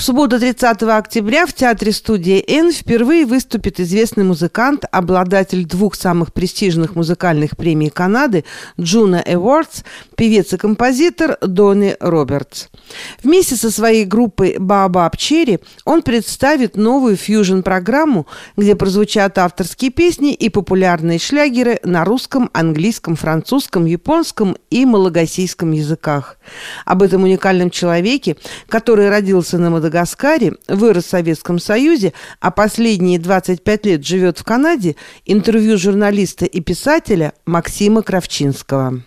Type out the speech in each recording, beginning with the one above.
В субботу 30 октября в театре студии «Н» впервые выступит известный музыкант, обладатель двух самых престижных музыкальных премий Канады Juno Awards, певец и композитор Донни Робертс. Вместе со своей группой «Baobab Cherry» он представит новую фьюжн-программу, где прозвучат авторские песни и популярные шлягеры на русском, английском, французском, японском и малагасийском языках. Об этом уникальном человеке, который родился на Мадагаскаре, Мадагаскаре, вырос в Советском Союзе, а последние 25 лет живет в Канаде, интервью журналиста и писателя Максима Кравчинского.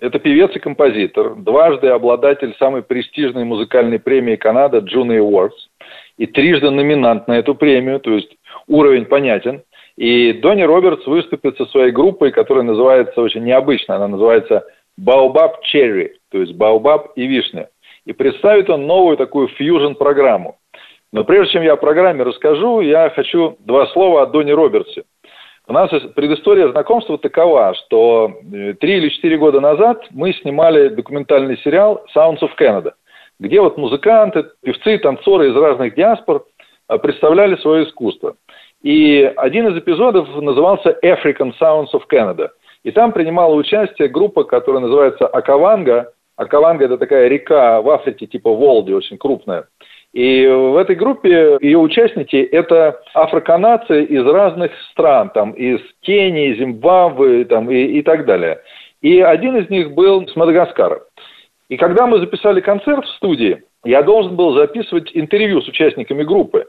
Это певец и композитор, дважды обладатель самой престижной музыкальной премии Канады Juno Awards и трижды номинант на эту премию, то есть уровень понятен. И Донни Робертс выступит со своей группой, которая называется очень необычно, она называется Baobab Cherry, то есть Baobab и вишня и представит он новую такую фьюжн-программу. Но прежде чем я о программе расскажу, я хочу два слова о Доне Робертсе. У нас предыстория знакомства такова, что э, три или четыре года назад мы снимали документальный сериал «Sounds of Canada», где вот музыканты, певцы, танцоры из разных диаспор э, представляли свое искусство. И один из эпизодов назывался «African Sounds of Canada». И там принимала участие группа, которая называется «Акаванга», а Каланга – это такая река в Африке типа Волги, очень крупная. И в этой группе ее участники – это афроканадцы из разных стран, там, из Кении, Зимбабве там, и, и так далее. И один из них был с Мадагаскара. И когда мы записали концерт в студии, я должен был записывать интервью с участниками группы.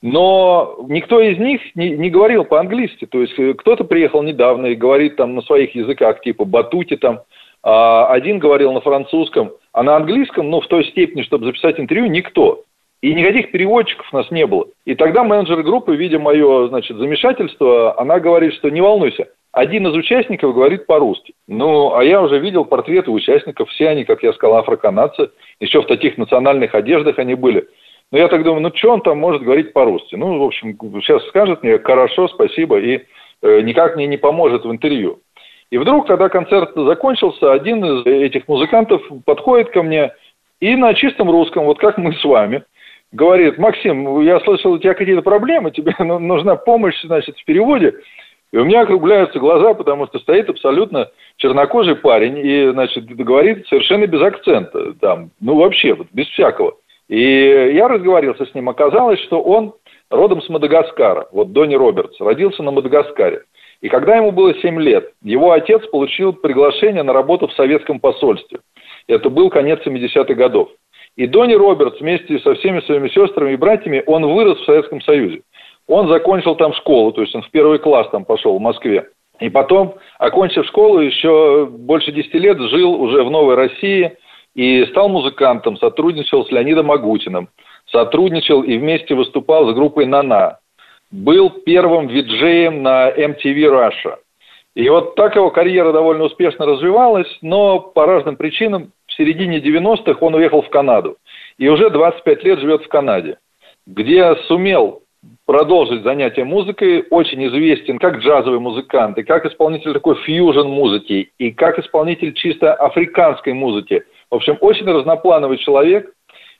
Но никто из них не, не говорил по-английски. То есть кто-то приехал недавно и говорит там на своих языках, типа батути там, один говорил на французском, а на английском, ну, в той степени, чтобы записать интервью, никто. И никаких переводчиков у нас не было. И тогда менеджер группы, видя мое, значит, замешательство, она говорит, что не волнуйся, один из участников говорит по-русски. Ну, а я уже видел портреты участников, все они, как я сказал, афроканадцы, еще в таких национальных одеждах они были. Но я так думаю, ну, что он там может говорить по-русски? Ну, в общем, сейчас скажет мне, хорошо, спасибо, и э, никак мне не поможет в интервью. И вдруг, когда концерт закончился, один из этих музыкантов подходит ко мне и на чистом русском, вот как мы с вами, говорит, Максим, я слышал, у тебя какие-то проблемы, тебе нужна помощь, значит, в переводе. И у меня округляются глаза, потому что стоит абсолютно чернокожий парень и, значит, говорит совершенно без акцента, там, ну, вообще, вот, без всякого. И я разговаривался с ним, оказалось, что он родом с Мадагаскара, вот Донни Робертс, родился на Мадагаскаре. И когда ему было 7 лет, его отец получил приглашение на работу в советском посольстве. Это был конец 70-х годов. И Донни Робертс вместе со всеми своими сестрами и братьями, он вырос в Советском Союзе. Он закончил там школу, то есть он в первый класс там пошел в Москве. И потом, окончив школу, еще больше 10 лет жил уже в Новой России и стал музыкантом, сотрудничал с Леонидом Агутиным, сотрудничал и вместе выступал с группой «Нана» был первым виджеем на MTV Russia. И вот так его карьера довольно успешно развивалась, но по разным причинам в середине 90-х он уехал в Канаду. И уже 25 лет живет в Канаде, где сумел продолжить занятия музыкой, очень известен как джазовый музыкант, и как исполнитель такой фьюжн музыки, и как исполнитель чисто африканской музыки. В общем, очень разноплановый человек,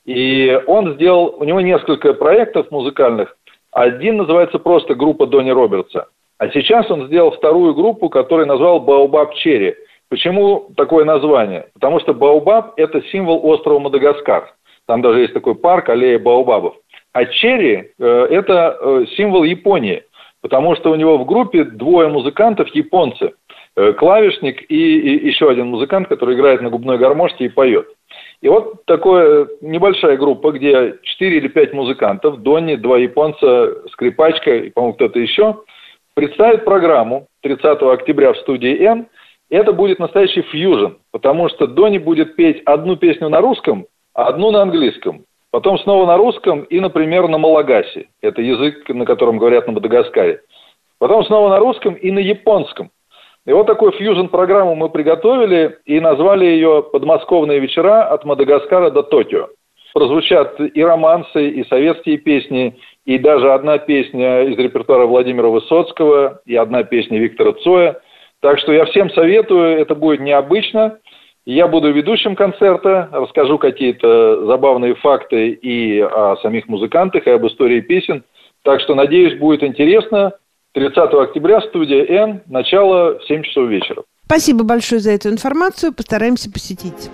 и он сделал, у него несколько проектов музыкальных, один называется просто группа Донни Робертса. А сейчас он сделал вторую группу, которую назвал Баобаб Черри. Почему такое название? Потому что Баобаб – это символ острова Мадагаскар. Там даже есть такой парк, аллея Баобабов. А Черри э, – это э, символ Японии, потому что у него в группе двое музыкантов японцы. Э, клавишник и, и еще один музыкант, который играет на губной гармошке и поет. И вот такая небольшая группа, где 4 или 5 музыкантов, Донни, два японца, скрипачка и, по-моему, кто-то еще, представит программу 30 октября в студии «Н». Это будет настоящий фьюжн, потому что Донни будет петь одну песню на русском, а одну на английском. Потом снова на русском и, например, на малагасе. Это язык, на котором говорят на Мадагаскаре. Потом снова на русском и на японском. И вот такую фьюжн-программу мы приготовили и назвали ее «Подмосковные вечера от Мадагаскара до Токио». Прозвучат и романсы, и советские песни, и даже одна песня из репертуара Владимира Высоцкого, и одна песня Виктора Цоя. Так что я всем советую, это будет необычно. Я буду ведущим концерта, расскажу какие-то забавные факты и о самих музыкантах, и об истории песен. Так что, надеюсь, будет интересно. 30 октября студия «Н», начало в 7 часов вечера. Спасибо большое за эту информацию. Постараемся посетить.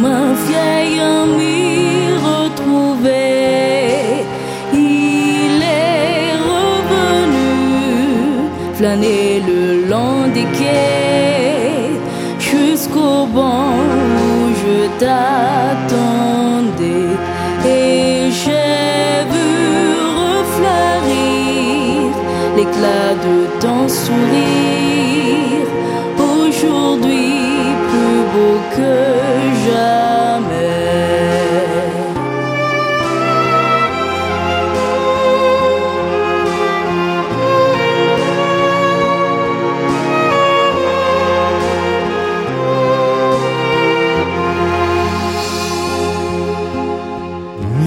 flâner où je t'attendais et j'ai vu refleurir l'éclat de ton sourire. Aujourd'hui plus beau que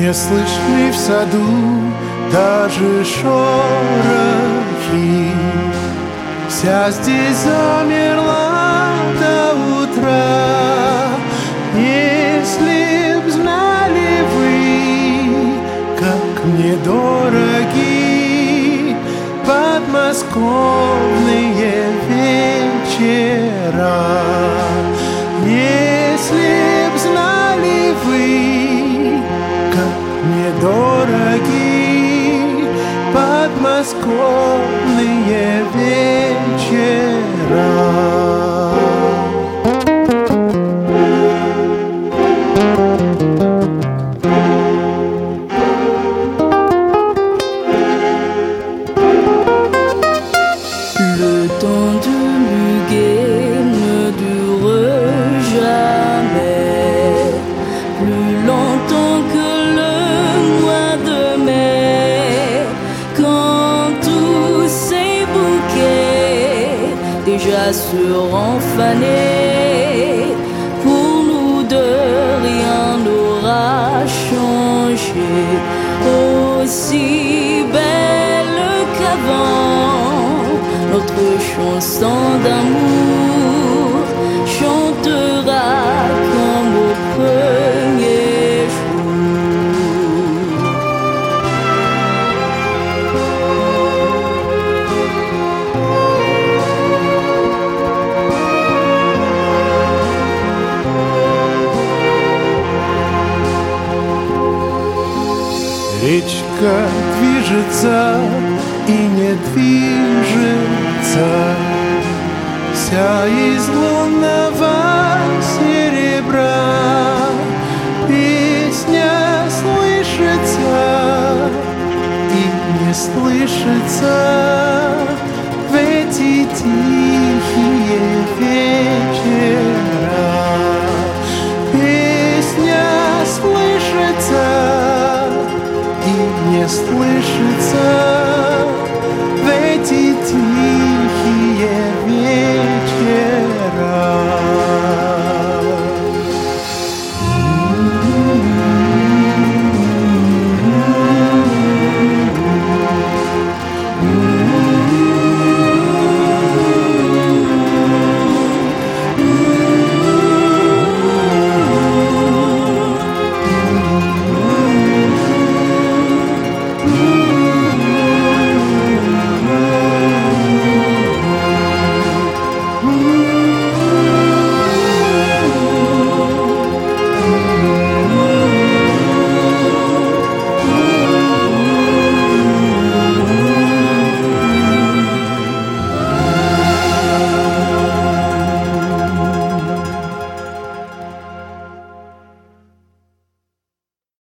Не слышны в саду даже шорохи. Вся здесь замерла до утра. Если б знали вы, как мне дороги Подмосковные вечера подмосковные вечера. Aussi belle qu'avant, notre chanson d'amour Речка движется и не движется. Вся из лунного серебра Песня слышится и не слышится